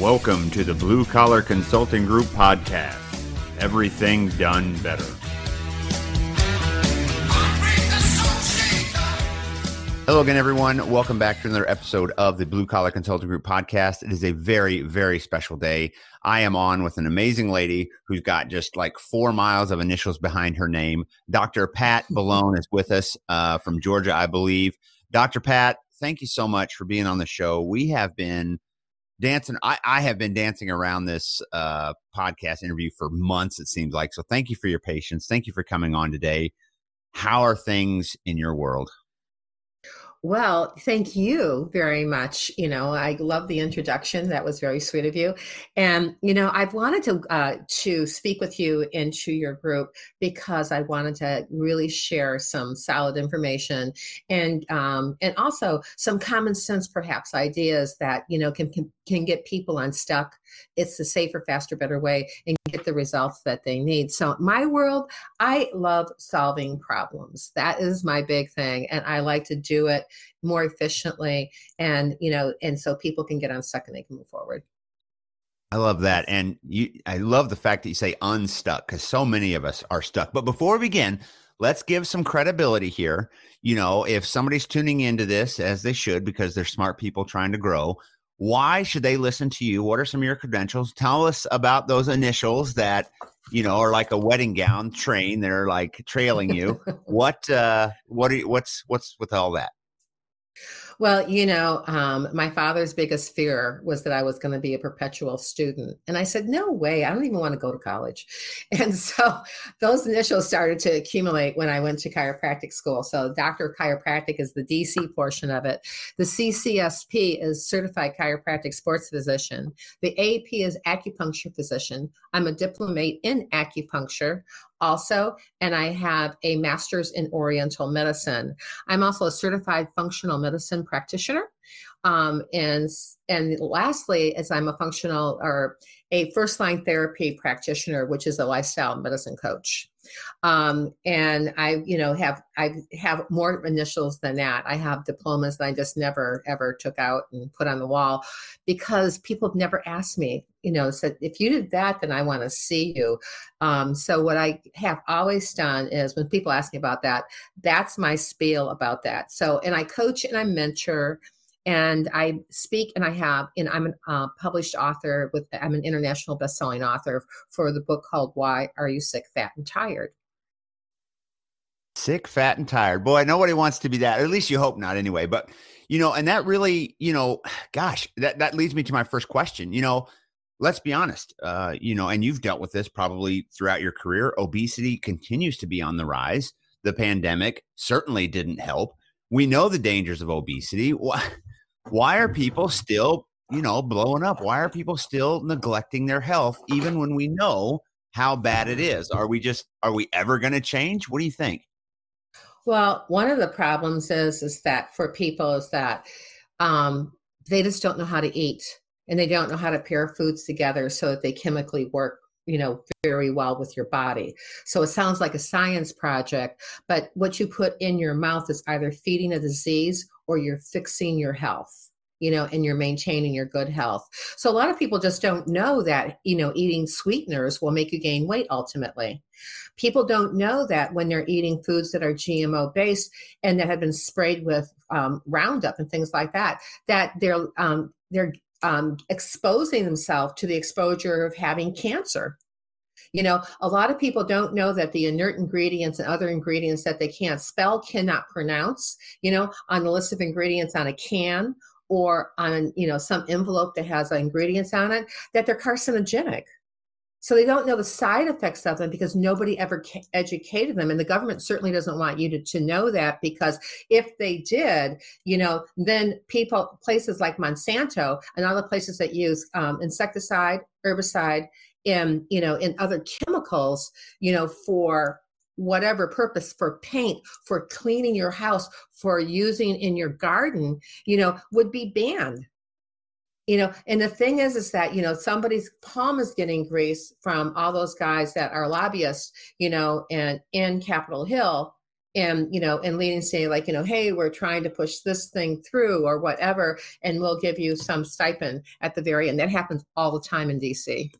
Welcome to the Blue Collar Consulting Group podcast. Everything done better. Hello again, everyone. Welcome back to another episode of the Blue Collar Consulting Group podcast. It is a very, very special day. I am on with an amazing lady who's got just like four miles of initials behind her name. Dr. Pat Boulogne is with us uh, from Georgia, I believe. Dr. Pat, thank you so much for being on the show. We have been dancing. I, I have been dancing around this uh, podcast interview for months, it seems like. So thank you for your patience. Thank you for coming on today. How are things in your world? Well, thank you very much. You know, I love the introduction. That was very sweet of you. And you know, I've wanted to uh, to speak with you into your group because I wanted to really share some solid information and um, and also some common sense, perhaps ideas that you know can can, can get people unstuck. It's the safer, faster, better way and get the results that they need. So, my world, I love solving problems. That is my big thing, and I like to do it more efficiently and you know and so people can get unstuck and they can move forward I love that. And you I love the fact that you say unstuck because so many of us are stuck. But before we begin, let's give some credibility here. You know, if somebody's tuning into this as they should because they're smart people trying to grow, why should they listen to you? What are some of your credentials? Tell us about those initials that, you know, are like a wedding gown train. They're like trailing you. what uh what are you, what's what's with all that? Well, you know, um, my father's biggest fear was that I was going to be a perpetual student. And I said, no way, I don't even want to go to college. And so those initials started to accumulate when I went to chiropractic school. So, Doctor Chiropractic is the DC portion of it. The CCSP is Certified Chiropractic Sports Physician. The AP is Acupuncture Physician. I'm a diplomate in acupuncture also, and I have a master's in Oriental medicine. I'm also a certified functional medicine practitioner. Um, and and lastly, as I'm a functional or a first line therapy practitioner, which is a lifestyle medicine coach. Um, and I, you know, have I have more initials than that. I have diplomas that I just never ever took out and put on the wall because people have never asked me, you know, said if you did that, then I want to see you. Um, so what I have always done is when people ask me about that, that's my spiel about that. So and I coach and I mentor and I speak and I have, and I'm a uh, published author with, I'm an international best-selling author for the book called Why Are You Sick, Fat, and Tired? Sick, fat, and tired. Boy, nobody wants to be that. At least you hope not anyway. But, you know, and that really, you know, gosh, that, that leads me to my first question. You know, let's be honest, uh, you know, and you've dealt with this probably throughout your career. Obesity continues to be on the rise. The pandemic certainly didn't help. We know the dangers of obesity why are people still, you know, blowing up? Why are people still neglecting their health even when we know how bad it is? Are we just are we ever going to change? What do you think? Well, one of the problems is is that for people is that um, they just don't know how to eat and they don't know how to pair foods together so that they chemically work you know very well with your body. So it sounds like a science project but what you put in your mouth is either feeding a disease or you're fixing your health you know and you're maintaining your good health. So a lot of people just don't know that you know eating sweeteners will make you gain weight ultimately. People don't know that when they're eating foods that are gmo based and that have been sprayed with um, roundup and things like that that they're um, they're um, exposing themselves to the exposure of having cancer you know, a lot of people don't know that the inert ingredients and other ingredients that they can't spell, cannot pronounce, you know, on the list of ingredients on a can or on, you know, some envelope that has ingredients on it, that they're carcinogenic. So they don't know the side effects of them because nobody ever educated them. And the government certainly doesn't want you to, to know that because if they did, you know, then people, places like Monsanto and other places that use um, insecticide, herbicide, and, you know in other chemicals you know for whatever purpose for paint for cleaning your house for using in your garden you know would be banned you know and the thing is is that you know somebody's palm is getting grease from all those guys that are lobbyists you know and in capitol hill and you know and leading say like you know hey we're trying to push this thing through or whatever and we'll give you some stipend at the very end. That happens all the time in dc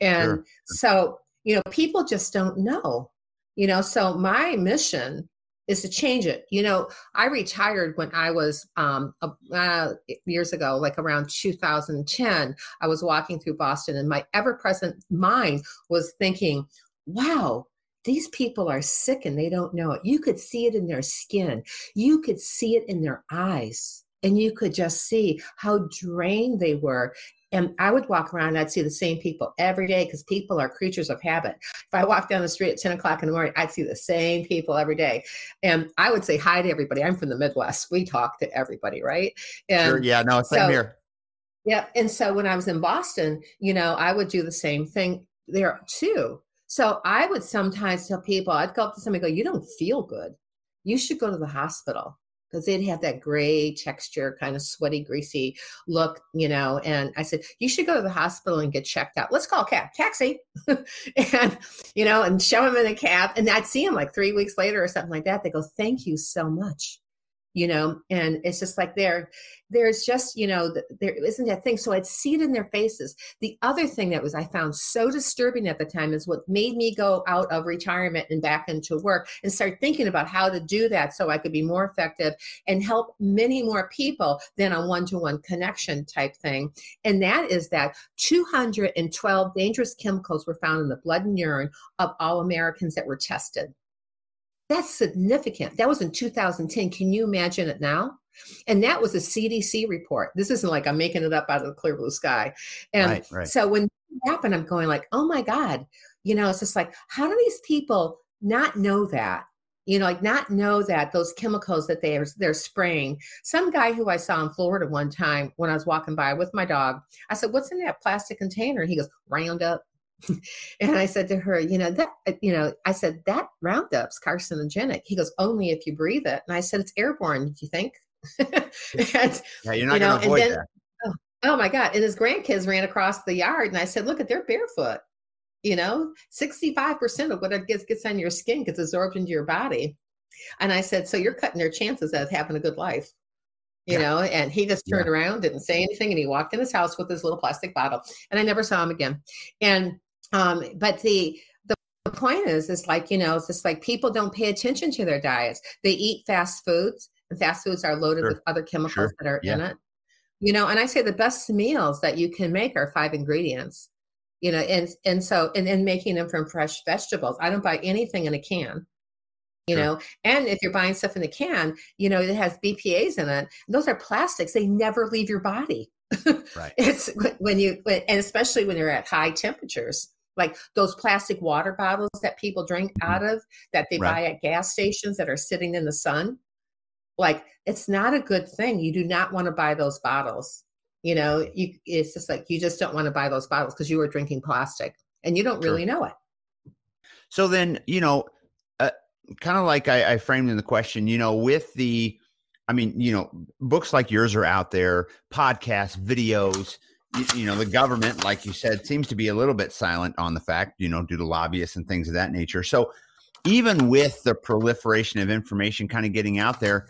and sure. so you know people just don't know. You know so my mission is to change it. You know i retired when i was um uh, years ago like around 2010 i was walking through boston and my ever-present mind was thinking wow these people are sick and they don't know it. You could see it in their skin, you could see it in their eyes, and you could just see how drained they were. And I would walk around and I'd see the same people every day because people are creatures of habit. If I walk down the street at 10 o'clock in the morning, I'd see the same people every day. And I would say hi to everybody. I'm from the Midwest. We talk to everybody, right? And sure. Yeah. No, same so, here. Yeah. And so when I was in Boston, you know, I would do the same thing there too. So I would sometimes tell people, I'd go up to somebody go, You don't feel good. You should go to the hospital because they'd have that gray texture, kind of sweaty, greasy look, you know. And I said, You should go to the hospital and get checked out. Let's call a cab, taxi. and, you know, and show them in a cab. And I'd see them like three weeks later or something like that. They go, Thank you so much you know and it's just like there there's just you know there isn't that thing. So i'd see it in their faces. The other thing that was i found so disturbing at the time is what made me go out of retirement and back into work and start thinking about how to do that so i could be more effective and help many more people than a one-to-one connection type thing. And that is that 212 dangerous chemicals were found in the blood and urine of all americans that were tested that's significant. That was in 2010. Can you imagine it now? And that was a CDC report. This isn't like I'm making it up out of the clear blue sky. And right, right. so when it happened, I'm going like, oh my God, you know, it's just like, how do these people not know that? You know, like not know that those chemicals that they are they're spraying. Some guy who I saw in Florida one time when I was walking by with my dog, I said, "What's in that plastic container?" He goes, "Roundup." And I said to her, you know, that, uh, you know, I said, that Roundup's carcinogenic. He goes, only if you breathe it. And I said, it's airborne, do you think? and, yeah, you're not you know, going to avoid then, that. Oh, oh, my God. And his grandkids ran across the yard and I said, look at they're barefoot. You know, 65% of what it gets gets on your skin gets absorbed into your body. And I said, so you're cutting their chances of having a good life you know and he just turned yeah. around didn't say anything and he walked in his house with his little plastic bottle and i never saw him again and um, but the the point is, is like you know, it's just like people don't pay attention to their diets. They eat fast foods, and fast foods are loaded sure. with other chemicals sure. that are yeah. in it. You know, and I say the best meals that you can make are five ingredients. You know, and and so and then making them from fresh vegetables. I don't buy anything in a can you sure. know and if you're buying stuff in a can you know it has bpas in it those are plastics they never leave your body right it's when you and especially when you're at high temperatures like those plastic water bottles that people drink mm-hmm. out of that they right. buy at gas stations that are sitting in the sun? Like it's not a good thing. You do not want to buy those bottles. You know you it's just like you just don't want to buy those bottles because you are drinking plastic and you don't really know it. So then you know uh, kind of like I, I framed in the question you know with the i mean you know books like yours are out there podcasts videos you, you, know the government like you said seems to be a little bit silent on the fact you know due to lobbyists and things of that nature. So even with the proliferation of information kind of getting out there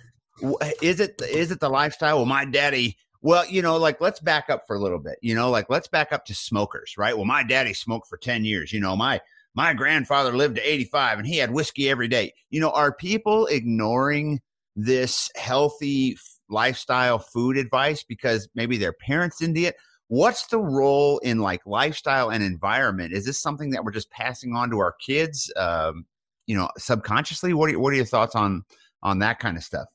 is it is it the lifestyle? Well my daddy well you know like let's back up for a little bit you know like let's back up to smokers right? Well my daddy smoked for 10 years you know my my grandfather lived to 85 and he had whiskey every day. You know are people ignoring this healthy lifestyle food advice because maybe their parents didn't do it what's the role in like lifestyle and environment is this something that we're just passing on to our kids um, you know subconsciously what are, what are your thoughts on on that kind of stuff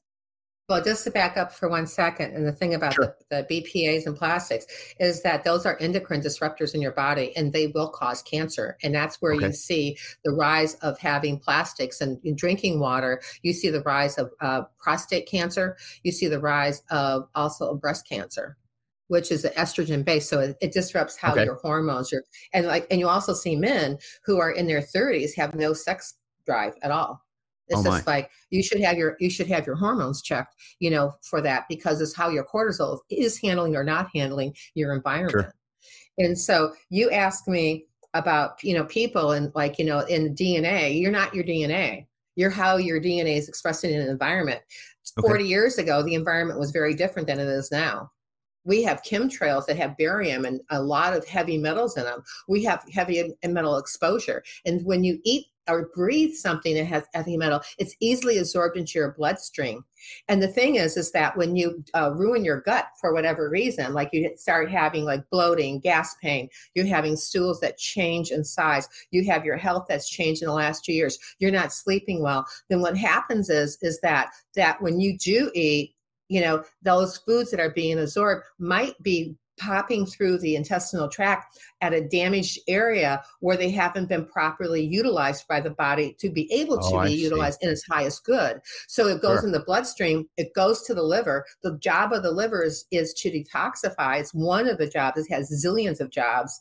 well, just to back up for one second, and the thing about sure. the, the, BPAs and plastics is that those are endocrine disruptors in your body and they will cause cancer. And that's where okay. you see the rise of having plastics and drinking water. You see the rise of uh, prostate cancer. You see the rise of also breast cancer which is estrogen based. So it, it disrupts how okay. your hormones are. And like, and you also see men who are in their 30s have no sex drive at all. It's oh just like you should have your you should have your hormones checked, you know, for that because it's how your cortisol is handling or not handling your environment. Sure. And so you ask me about you know people and like you know in DNA, you're not your DNA You're how your DNA is expressed in an environment. Okay. 40 years ago, the environment was very different than it is now. We have chemtrails that have barium and a lot of heavy metals in them. We have heavy metal exposure. And when you eat or breathe something that has heavy metal, it's easily absorbed into your bloodstream. And the thing is, is that when you uh, ruin your gut for whatever reason, like you start having like bloating, gas pain, you're having stools that change in size, you have your health that's changed in the last two years, you're not sleeping well, then what happens is, is that that when you do eat, you know those foods that are being absorbed might be popping through the intestinal tract at a damaged area where they haven't been properly utilized by the body to be able to oh, be I utilized see. in its highest good. So it goes sure. in the bloodstream, it goes to the liver. The job of the liver is, is to detoxify. It's one of the jobs, it has zillions of jobs.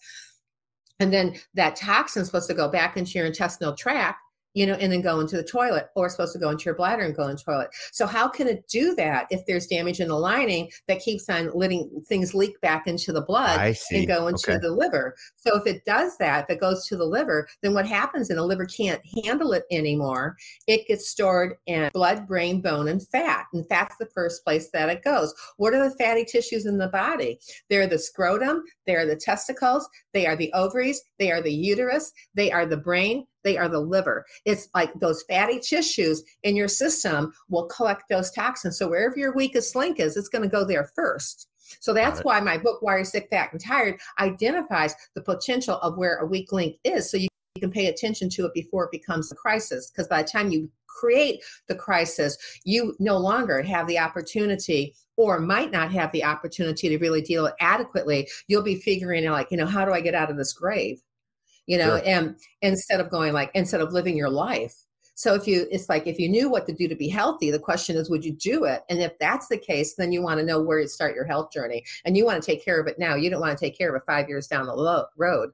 And then that toxin is supposed to go back into your intestinal tract you know, and then go into the toilet, or supposed to go into your bladder and go in the toilet. So how can it do that if there's damage in the lining that keeps on letting things leak back into the blood and go into okay. the liver? So if it does that, if it goes to the liver, then what happens? And the liver can't handle it anymore. It gets stored in blood, brain, bone, and fat, and fat's the first place that it goes. What are the fatty tissues in the body? They're the scrotum, they are the testicles, they are the ovaries, they are the uterus, they are the brain, they are the liver. It's like those fatty tissues in your system will collect those toxins. So wherever your weakest link is, it's going to go there first. So that's why my book, Why You're Sick, Fat, and Tired, identifies the potential of where a weak link is. So you can pay attention to it before it becomes a crisis. Because by the time you create the crisis, you no longer have the opportunity or might not have the opportunity to really deal adequately. You'll be figuring out, like, you know, how do I get out of this grave? You know, sure. and instead of going like, instead of living your life. So if you, it's like if you knew what to do to be healthy, the question is, would you do it? And if that's the case, then you want to know where to start your health journey, and you want to take care of it now. You don't want to take care of it five years down the lo- road,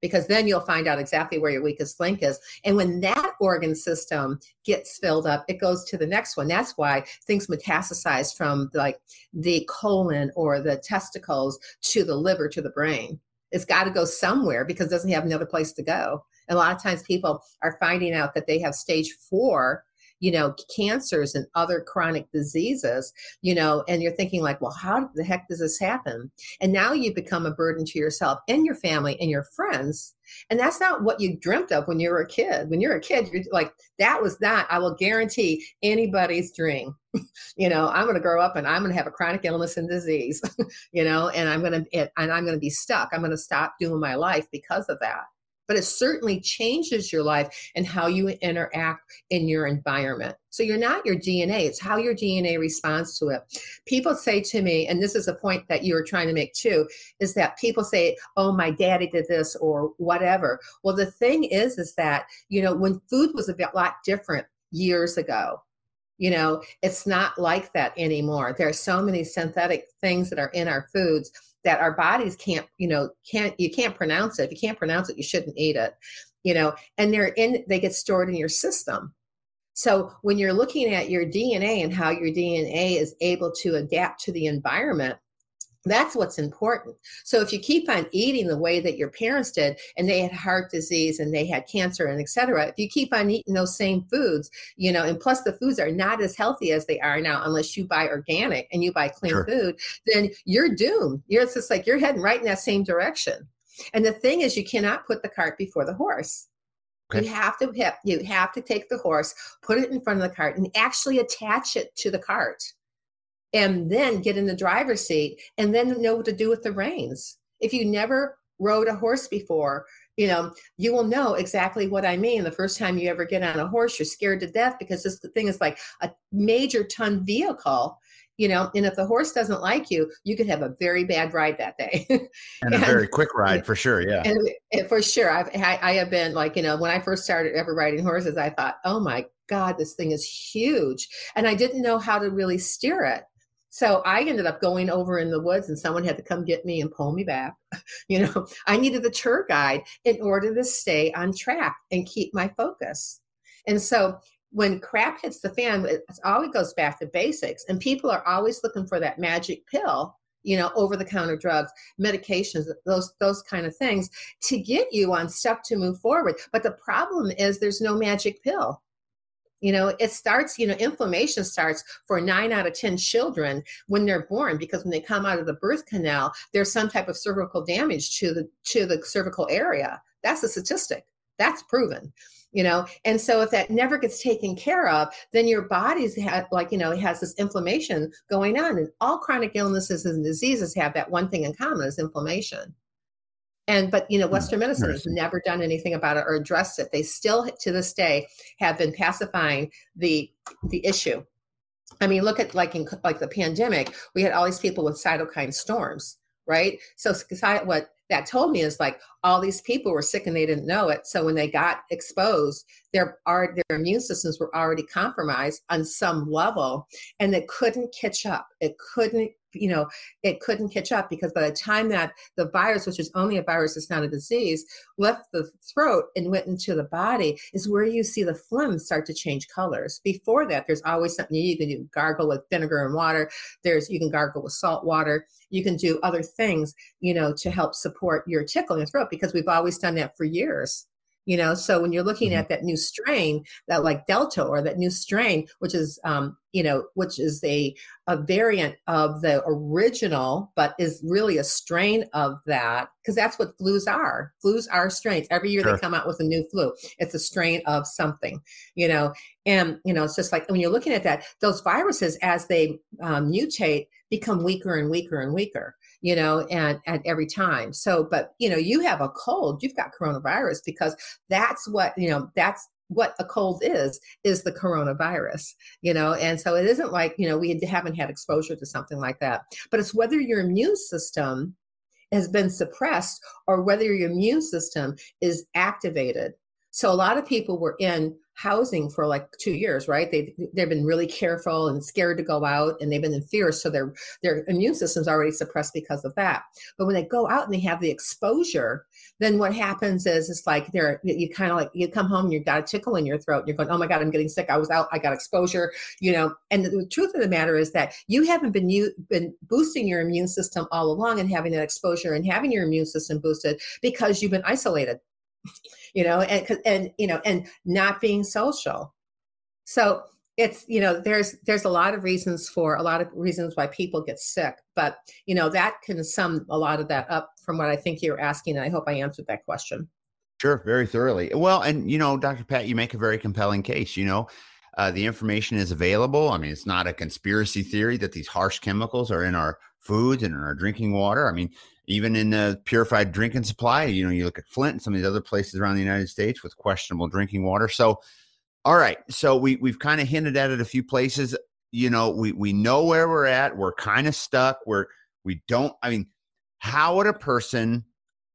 because then you'll find out exactly where your weakest link is. And when that organ system gets filled up, it goes to the next one. That's why things metastasize from like the colon or the testicles to the liver to the brain it's got to go somewhere because it doesn't have another place to go. And a lot of times people are finding out that they have stage four you know cancers and other chronic diseases you know and you're thinking like well how the heck does this happen? And now you become a burden to yourself and your family and your friends. And that's not what you dreamt of when you were a kid. When you're a kid you're like that was not i will guarantee anybody's dream you know i'm going to grow up and i'm going to have a chronic illness and disease you know and i'm going to and i'm going to be stuck i'm going to stop doing my life because of that but it certainly changes your life and how you interact in your environment. So you're not your DNA, it's how your DNA responds to it. People say to me, and this is a point that you were trying to make too, is that people say, oh, my daddy did this or whatever. Well, the thing is, is that, you know, when food was a lot different years ago, you know, it's not like that anymore. There are so many synthetic things that are in our foods that our bodies can't, you know, can't you can't pronounce it. If you can't pronounce it, you shouldn't eat it. You know, and they're in they get stored in your system. So when you're looking at your DNA and how your DNA is able to adapt to the environment, that's what's important. So if you keep on eating the way that your parents did and they had heart disease and they had cancer and etc. If you keep on eating those same foods, you know, and plus the foods are not as healthy as they are now unless you buy organic and you buy clean sure. food, then you're doomed. You're just like you're heading right in that same direction. And the thing is you cannot put the cart before the horse. Okay. You have to you have to take the horse, put it in front of the cart and actually attach it to the cart and then get in the driver's seat and then know what to do with the reins. If you never rode a horse before, you know, you will know exactly what I mean. The first time you ever get on a horse, you're scared to death because this thing is like a major ton vehicle, you know, and if the horse doesn't like you, you could have a very bad ride that day. and, and, a very quick ride for sure. Yeah. And, and for sure. I've, I, I have been like, you know, when I first started ever riding horses, I thought, oh my God, this thing is huge. And I didn't know how to really steer it. So I ended up going over in the woods and someone had to come get me and pull me back. you know, I needed the tour guide in order to stay on track and keep my focus. And so when crap hits the fan, it always goes back to basics. And people are always looking for that magic pill, you know, over the counter drugs, medications, those those kind of things to get you on stuff to move forward. But the problem is there's no magic pill you know it starts you know inflammation starts for nine out of ten children when they're born because when they come out of the birth canal there's some type of cervical damage to the to the cervical area. That's a statistic. That's proven you know? And so if that never gets taken care of then your body's had like you know it has this inflammation going on and all chronic illnesses and diseases have that one thing in common is inflammation and but you know, Western medicine has never done anything about it or addressed it. They still to this day have been pacifying the the issue. I mean, look at like in like the pandemic, we had all these people with cytokine storms, right? So what that told me is like all these people were sick and they didn't know it. So when they got exposed, their are their immune systems were already compromised on some level, and they couldn't catch up. It couldn't you know, it couldn't catch up because by the time that the virus, which is only a virus, it's not a disease, left the throat and went into the body, is where you see the phlegm start to change colors. Before that, there's always something you can do gargle with vinegar and water. There's you can gargle with salt water. You can do other things, you know, to help support your tickle in your throat because we've always done that for years you know so when you're looking mm-hmm. at that new strain that like delta or that new strain which is um, you know which is a a variant of the original but is really a strain of that because that's what flus are. Flus are strains. Every year sure. they come out with a new flu. It's a strain of something you know? And you know it's just like when you're looking at that those viruses as they um, mutate become weaker and weaker and weaker you know, and at every time. So, but you know, you have a cold, you've got coronavirus because that's what, you know, that's what a cold is is the coronavirus you know? And so it isn't like you know we haven't had exposure to something like that. But it's whether your immune system has been suppressed or whether your immune system is activated. So a lot of people were in housing for like two years, right? They they've been really careful and scared to go out, and they've been in fear, so their their immune system's already suppressed because of that. But when they go out and they have the exposure, then what happens is it's like they're you kind of like you come home and you've got a tickle in your throat, and you're going, oh my god, I'm getting sick. I was out, I got exposure, you know. And the, the truth of the matter is that you haven't been you been boosting your immune system all along and having that exposure and having your immune system boosted because you've been isolated you know, and and you know, and not being social. So it's you know there's there's a lot of reasons for a lot of reasons why people get sick but you know that can sum a lot of that up from what i think you're asking and i hope i answered that question. Sure very thoroughly. Well and you know dr pat you make a very compelling case you know uh, the information is available. I mean it's not a conspiracy theory that these harsh chemicals are in our foods and in our drinking water. I mean even in the purified drinking supply. You know, you look at Flint and some of these other places around the United States with questionable drinking water. So, all right, so we we've kind of hinted at it a few places. You know, we we know where we're at. We're kind of stuck. We're we don't. I mean, how would a person?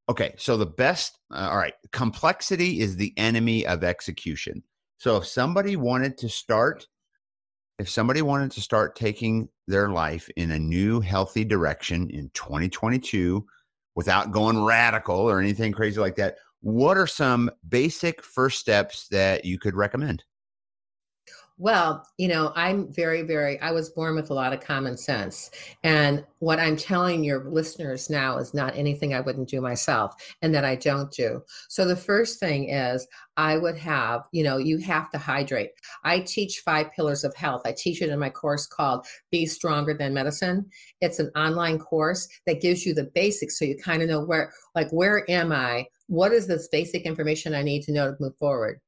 Okay, so the best. Uh, all right, complexity is the enemy of execution. So if somebody wanted to start if somebody wanted to start taking their life in a new healthy direction in 2022 without going radical or anything crazy like that, what are some basic first steps that you could recommend? Well, you know, I'm very, very, I was born with a lot of common sense. And what I'm telling your listeners now is not anything I wouldn't do myself and that I don't do. So the first thing is I would have, you know, you have to hydrate. I teach five pillars of health. I teach it in my course called Be Stronger Than Medicine. It's an online course that gives you the basics so you kind of know where, like, where am I? What is this basic information I need to know to move forward?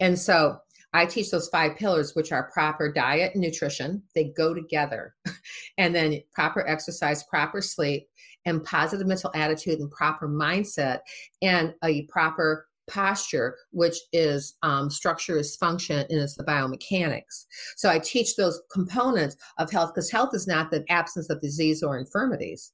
And so I teach those five pillars, which are proper diet and nutrition. They go together. and then proper exercise, proper sleep, and positive mental attitude and proper mindset, and a proper posture, which is um, structure is function and it's the biomechanics. So I teach those components of health because health is not the absence of disease or infirmities.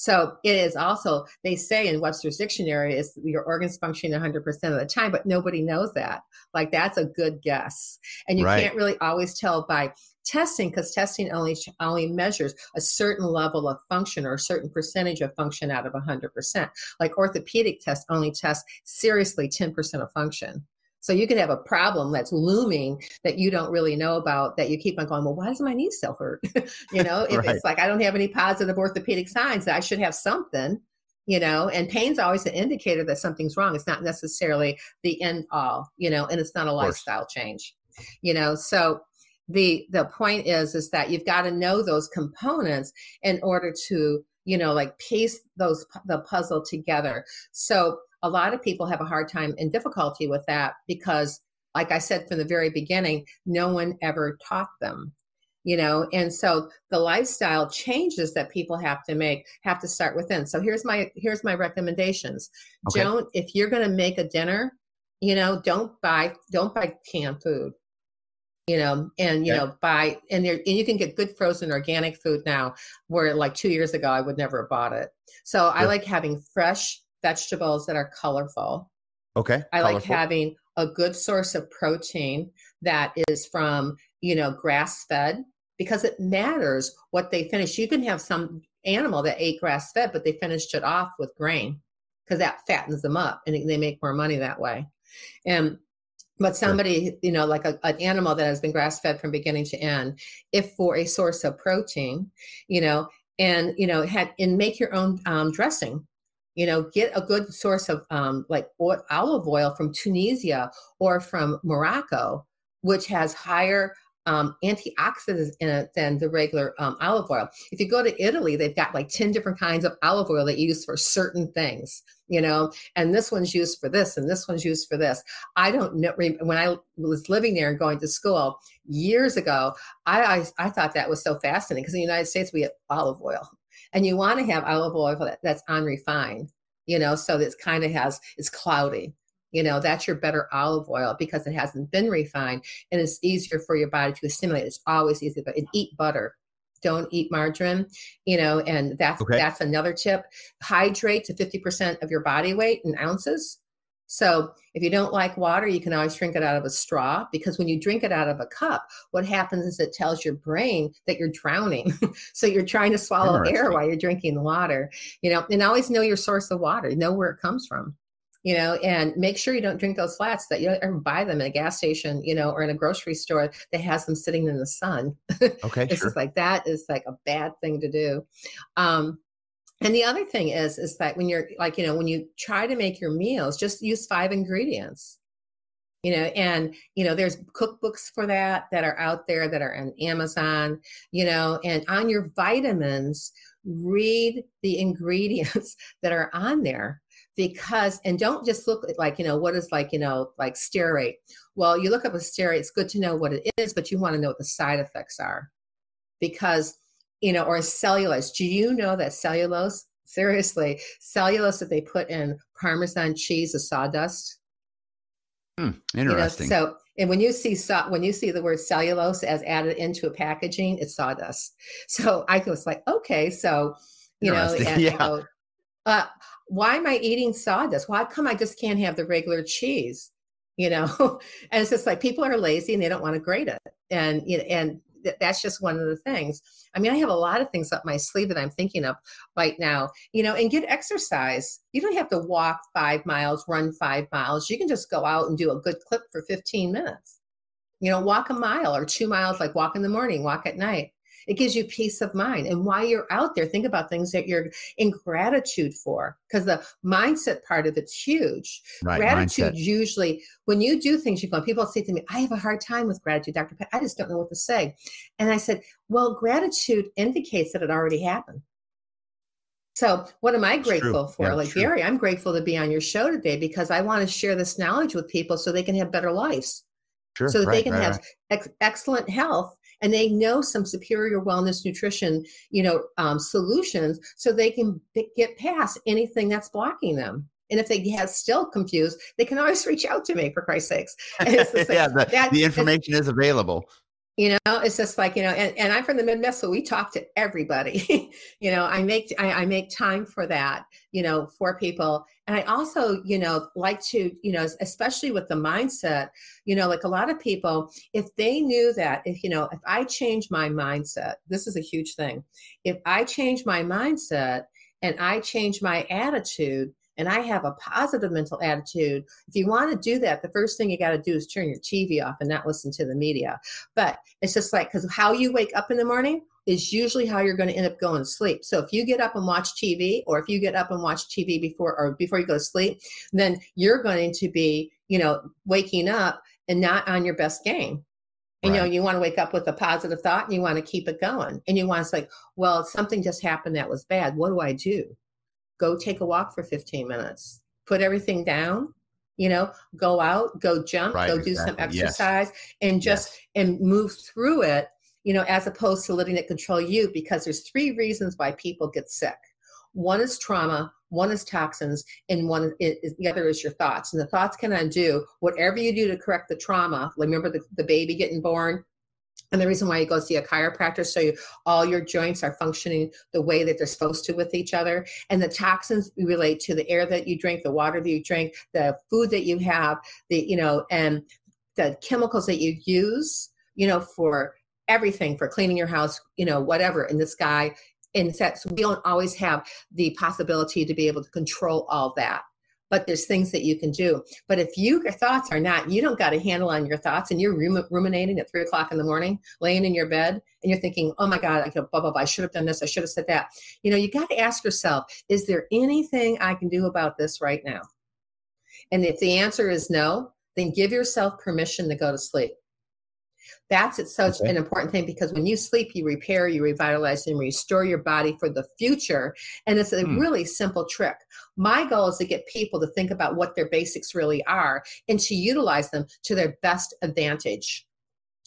So it is also, they say in Webster's dictionary, is your organs function 100% of the time, but nobody knows that. Like that's a good guess. And you right. can't really always tell by testing because testing only only measures a certain level of function or a certain percentage of function out of 100%. Like orthopedic tests only test seriously 10% of function. So you could have a problem that's looming that you don't really know about that you keep on going, well, why does my knee still hurt? you know, if right. it's like I don't have any positive orthopedic signs, I should have something, you know, and pain's always an indicator that something's wrong. It's not necessarily the end all, you know, and it's not a lifestyle change. you know so the the point is is that you've got to know those components in order to you know like piece those the puzzle together so a lot of people have a hard time and difficulty with that because like i said from the very beginning no one ever taught them you know? And so the lifestyle changes that people have to make have to start within. So here's my here's my recommendations. Okay. don't if you're going to make a dinner you know don't buy don't buy canned food you know? And you okay. know buy and there and you can get good frozen organic food now where like two years ago i would never have bought it. So i like having fresh vegetables that are colorful. Okay i colorful. like having a good source of protein that is from you know grass fed because it matters what they finish. You can have some animal that ate grass fed but they finished it off with grain because that fattens them up and they make more money that way. And but somebody you know like a, an animal that has been grass fed from beginning to end if for a source of protein you know and you know had and make your own um, dressing you know get a good source of um, like olive oil from tunisia or from morocco which has higher um, antioxidants in it than the regular um, olive oil. If you go to Italy, they've got like 10 different kinds of olive oil they use for certain things, you know, and this one's used for this and this one's used for this. I don't know. When I was living there and going to school years ago, I, I, I thought that was so fascinating because in the United States, we have olive oil and you want to have olive oil that, that's unrefined, you know, so that kind of has, it's cloudy you know that's your better olive oil because it hasn't been refined and it's easier for your body to assimilate. It's always easy but eat butter. Don't eat margarine you know and that's okay. that's another tip. Hydrate to 50% of your body weight in ounces so if you don't like water you can always drink it out of a straw because when you drink it out of a cup what happens is it tells your brain that you're drowning so you're trying to swallow air while you're drinking the water you know and always know your source of water know where it comes from you know, and make sure you don't drink those flats that you don't ever buy them in a gas station, you know, or in a grocery store that has them sitting in the sun. Okay. it's sure. just like that is like a bad thing to do. Um, and the other thing is, is that when you're like, you know, when you try to make your meals, just use five ingredients. You know and you know there's cookbooks for that that are out there that are on amazon you know and on your vitamins read the ingredients that are on there because and don't just look at like you know what is like you know like stearate. Well you look up a stearate it's good to know what it is but you want to know what the side effects are because you know or cellulose do you know that cellulose seriously cellulose that they put in parmesan cheese is sawdust hmm, interesting you know, so and when you see saw, when you see the word cellulose as added into a packaging it's sawdust so i was like okay so you know, and, yeah. uh, why am I eating sawdust? Why come I just can't have the regular cheese? You know, and it's just like people are lazy and they don't want to grate it, and you know, and th- that's just one of the things. I mean, I have a lot of things up my sleeve that I'm thinking of right now. You know, and get exercise. You don't have to walk five miles, run five miles. You can just go out and do a good clip for 15 minutes. You know, walk a mile or two miles, like walk in the morning, walk at night it gives you peace of mind. And while you're out there, think about things that you're in gratitude for, because the mindset part of it's huge. Right, gratitude mindset. usually, when you do things, you go, people say to me, I have a hard time with gratitude, Dr. Pat. I just don't know what to say. And I said, well, gratitude indicates that it already happened. So, what am I grateful for? Yeah, like, true. Gary, I'm grateful to be on your show today because I want to share this knowledge with people so they can have better lives. Sure, so that right, they can right, have right. Ex- excellent health and they know some superior wellness nutrition you know um, solutions so they can b- get past anything that's blocking them. And if they get still confused they can always reach out to me for christ's sakes. Yeah the, that, the information is available you know it's just like you know and, and i'm from the midwest so we talk to everybody. You know i make I, I, make time for that you know for people. And i also you know like to you know especially with the mindset you know like a lot of people if they knew that if you know if i change my mindset this is a huge thing. If i change my mindset and i change my attitude and I have a positive mental attitude, if you want to do that, the first thing you got to do is turn your TV off and not listen to the media. But it's just like, because how you wake up in the morning is usually how you're going to end up going to sleep. So if you get up and watch TV, or if you get up and watch TV before or before you go to sleep, then you're going to be, you know, waking up and not on your best game And right. you know, you want to wake up with a positive thought and you want to keep it going. And you want to say, well, something just happened that was bad. What do I do? Go take a walk for 15 minutes. Put everything down, you know, go out, go jump, right, go do some exercise yes. and just yes. and move through it, you know, as opposed to letting it control you because there's three reasons why people get sick. One is trauma, one is toxins, and one is the other is your thoughts. And the thoughts can undo whatever you do to correct the trauma. Remember the, the baby getting born? And the reason why you go see a chiropractor, so you, all your joints are functioning the way that they're supposed to with each other. And the toxins relate to the air that you drink, the water that you drink, the food that you have, the you know, and the chemicals that you use, you know, for everything, for cleaning your house, you know, whatever. And this guy in sex, we don't always have the possibility to be able to control all that but there's things that you can do. But if you, your thoughts are not you don't got a handle on your thoughts and you're ruminating at three o'clock in the morning laying in your bed and you're thinking oh my god i blah blah blah i should have done this i should have said that. You know you got to ask yourself is there anything i can do about this right now? And if the answer is no then give yourself permission to go to sleep that's it's such okay. an important thing because when you sleep, you repair, you revitalize, and restore your body for the future. And it's a hmm. really simple trick. My goal is to get people to think about what their basics really are and to utilize them to their best advantage.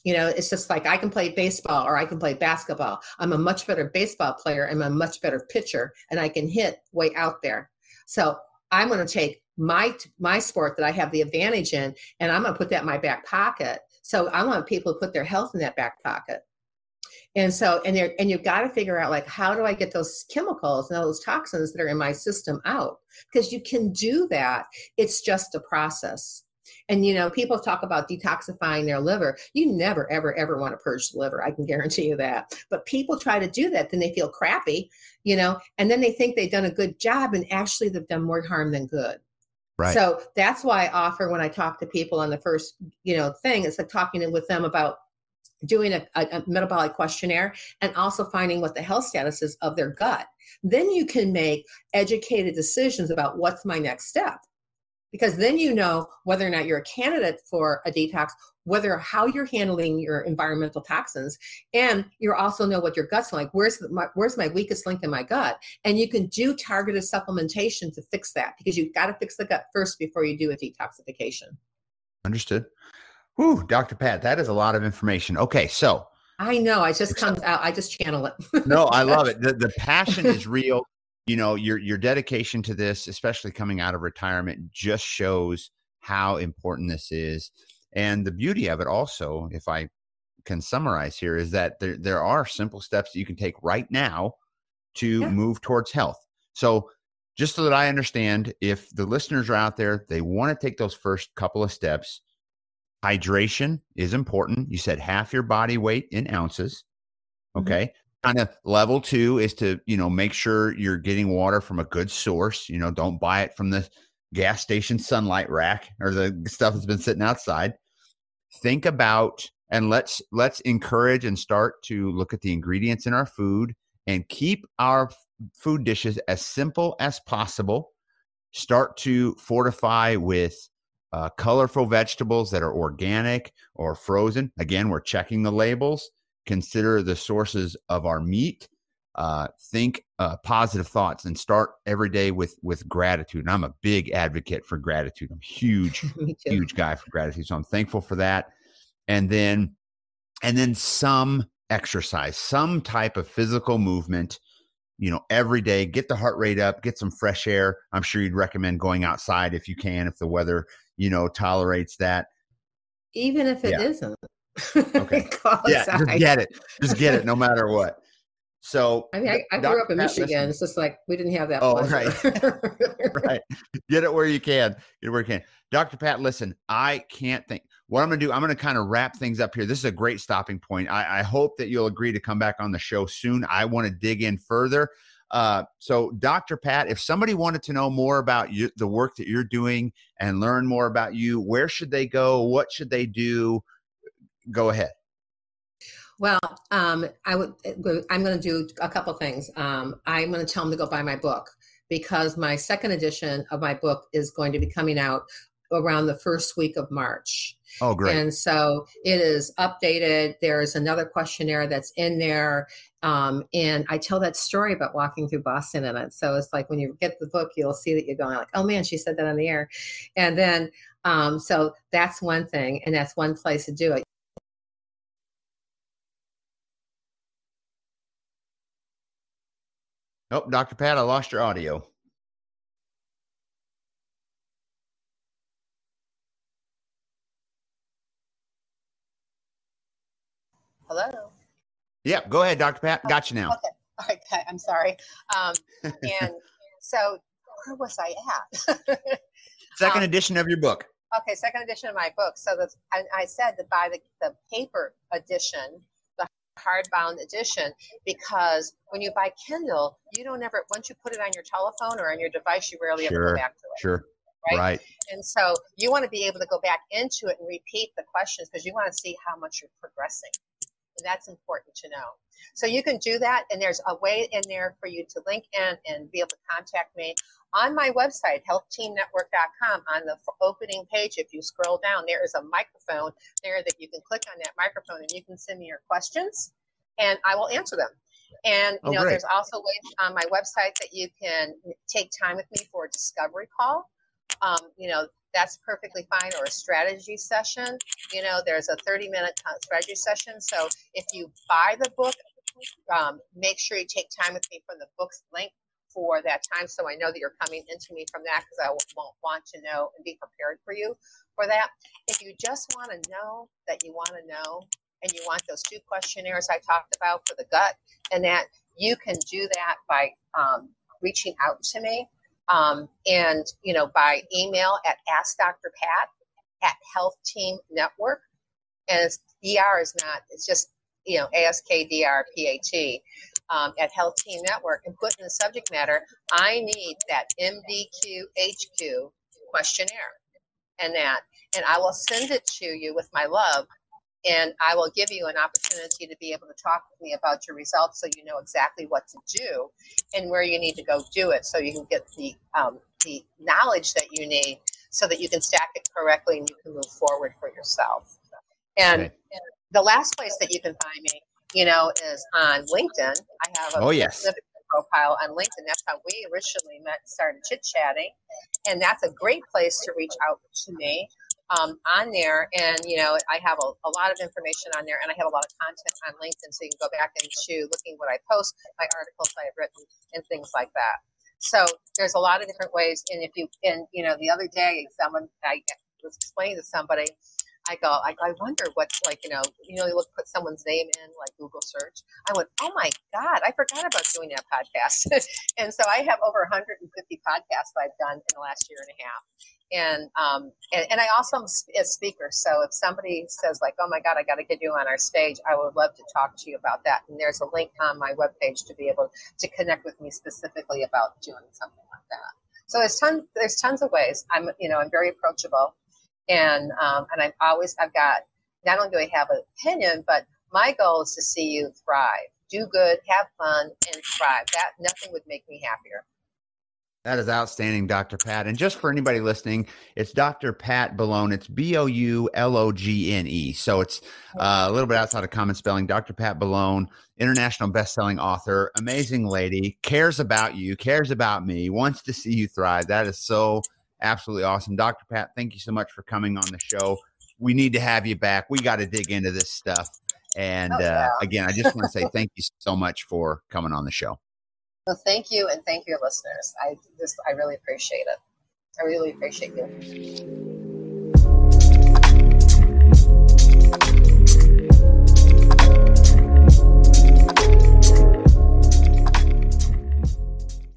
You know, it's just like I can play baseball or I can play basketball. I'm a much better baseball player. I'm a much better pitcher, and I can hit way out there. So I'm going to take my my sport that I have the advantage in, and I'm going to put that in my back pocket so I want people to put their health in that back pocket. And so, and there, and you've got to figure out like, how do I get those chemicals and those toxins that are in my system out? Because you can do that. It's just a process. And you know, people talk about detoxifying their liver. You never, ever, ever want to purge the liver. I can guarantee you that. But people try to do that, then they feel crappy, you know, and then they think they've done a good job, and actually they've done more harm than good. Right. So that's why I offer when I talk to people on the first, you know, thing, it's like talking with them about doing a, a, metabolic questionnaire and also finding what the health status is of their gut. Then you can make educated decisions about what's my next step because then you know whether or not you're a candidate for a detox whether how you're handling your environmental toxins and you also know what your gut's like where's the, my, where's my weakest link in my gut and you can do targeted supplementation to fix that because you've got to fix the gut first before you do a detoxification understood Whew, Dr. Pat, that is a lot of information. Okay, so I know. I just comes out. I just channel it. no, I love it. The, the passion is real you know your your dedication to this especially coming out of retirement just shows how important this is and the beauty of it also if i can summarize here is that there, there are simple steps that you can take right now to yeah. move towards health so just so that i understand if the listeners are out there they want to take those first couple of steps hydration is important you said half your body weight in ounces mm-hmm. okay mm-hmm kind of level two is to you know make sure you're getting water from a good source you know don't buy it from the gas station sunlight rack or the stuff that's been sitting outside. Think about and let's let's encourage and start to look at the ingredients in our food and keep our food dishes as simple as possible. Start to fortify with uh, colorful vegetables that are organic or frozen. Again we're checking the labels consider the sources of our meat uh, think uh, positive thoughts and start every day with with gratitude. And i'm a big advocate for gratitude. I'm huge huge guy for gratitude. So i'm thankful for that. And then and then some exercise some type of physical movement you know every day get the heart rate up get some fresh air. I'm sure you'd recommend going outside if you can if the weather you know tolerates that. Even if it yeah. not Okay. yeah, just get it. Just get it, no matter what. So I mean, I, I grew up in Michigan. Listen. It's just like we didn't have that. Oh, pleasure. right, right. Get it where you can. Get it where you can. Dr. Pat, listen, I can't think. What I'm going to do, I'm going to kind of wrap things up here. This is a great stopping point. I, I hope that you'll agree to come back on the show soon. I want to dig in further. Uh, so, Dr. Pat, if somebody wanted to know more about you, the work that you're doing and learn more about you, where should they go? What should they do? Go ahead. Well, um, I would. I'm going to do a couple things. Um, I'm going to tell them to go buy my book because my second edition of my book is going to be coming out around the first week of March. Oh, great. And so it is updated. There's another questionnaire that's in there. Um, and I tell that story about walking through Boston in it. So it's like when you get the book, you'll see that you're going like, oh man, she said that on the air. And then, um, so that's one thing. And that's one place to do it. Oh, Dr. Pat, I lost your audio. Hello. Yep, go ahead, Dr. Pat. Got you now. Okay. All right, I'm sorry. Um, and so where was I at? second um, edition of your book. Okay, second edition of my book. So that's I, I said to buy the, the paper edition, the hardbound edition, because when you buy Kindle, you don't ever once you put it on your telephone or on your device, you rarely sure, ever go back to it. Sure. Right? right. And so you want to be able to go back into it and repeat the questions because you want to see how much you're progressing. And that's important to know. So you can do that, and there's a way in there for you to link in and be able to contact me on my website, healthteamnetwork.com. On the opening page, if you scroll down, there is a microphone there that you can click on that microphone, and you can send me your questions, and I will answer them. And you oh, know, great. there's also ways on my website that you can take time with me for a discovery call. Um, you know, that's perfectly fine or a strategy session you know there's a 30 minute strategy session so if you buy the book um, make sure you take time with me from the book's link for that time so i know that you're coming into me from that because i won't want to know and be prepared for you for that if you just want to know that you want to know and you want those two questionnaires i talked about for the gut and that you can do that by um, reaching out to me um, and, you know, by email at Ask Dr. Pat at Health Team Network. And it's, DR is not, it's just, you know, ASKDRPAT um, at Health Team Network and put in the subject matter, I need that MDQHQ questionnaire and that. And I will send it to you with my love and I will give you an opportunity to be able to talk with me about your results so you know exactly what to do and where you need to go do it so you can get the, um, the knowledge that you need so that you can stack it correctly and you can move forward for yourself. And, okay. and the last place that you can find me, you know, is on LinkedIn. I have a oh, yes. profile on LinkedIn. That's how we originally met, started chit chatting. And that's a great place to reach out to me um, on there. And, you know, I have a, a, lot of information on there and I have a lot of content on LinkedIn. So you can go back into looking what I post, my articles I have written, and things like that. So there's a lot of different ways. And if you, and, you know, the other day, someone, I was explaining to somebody, I go, I, I wonder what's like, you know, you know, you look put someone's name in like Google search. I went, oh my God, I forgot about doing that podcast. and so I have over 150 podcasts I've done in the last year and a half and um, and, and I also am a speaker. So if somebody says like, "Oh my God, I got to get you on our stage," I would love to talk to you about that. And there's a link on my webpage to be able to connect with me specifically about doing something like that. So there's tons there's tons of ways. I'm you know I'm very approachable, and um, and I've always I've got not only do I have an opinion, but my goal is to see you thrive, do good, have fun, and thrive. That nothing would make me happier. That is outstanding, Dr. Pat. And just for anybody listening, it's Dr. Pat Boulogne. It's B O U L O G N E. So it's uh, a little bit outside of common spelling. Dr. Pat Boulogne, international best-selling author, amazing lady, cares about you, cares about me, wants to see you thrive. That is so absolutely awesome. Dr. Pat, thank you so much for coming on the show. We need to have you back. We got to dig into this stuff. And oh, yeah. uh, again, I just want to say thank you so much for coming on the show. So thank you and thank your listeners. I just I really appreciate it. I really appreciate you.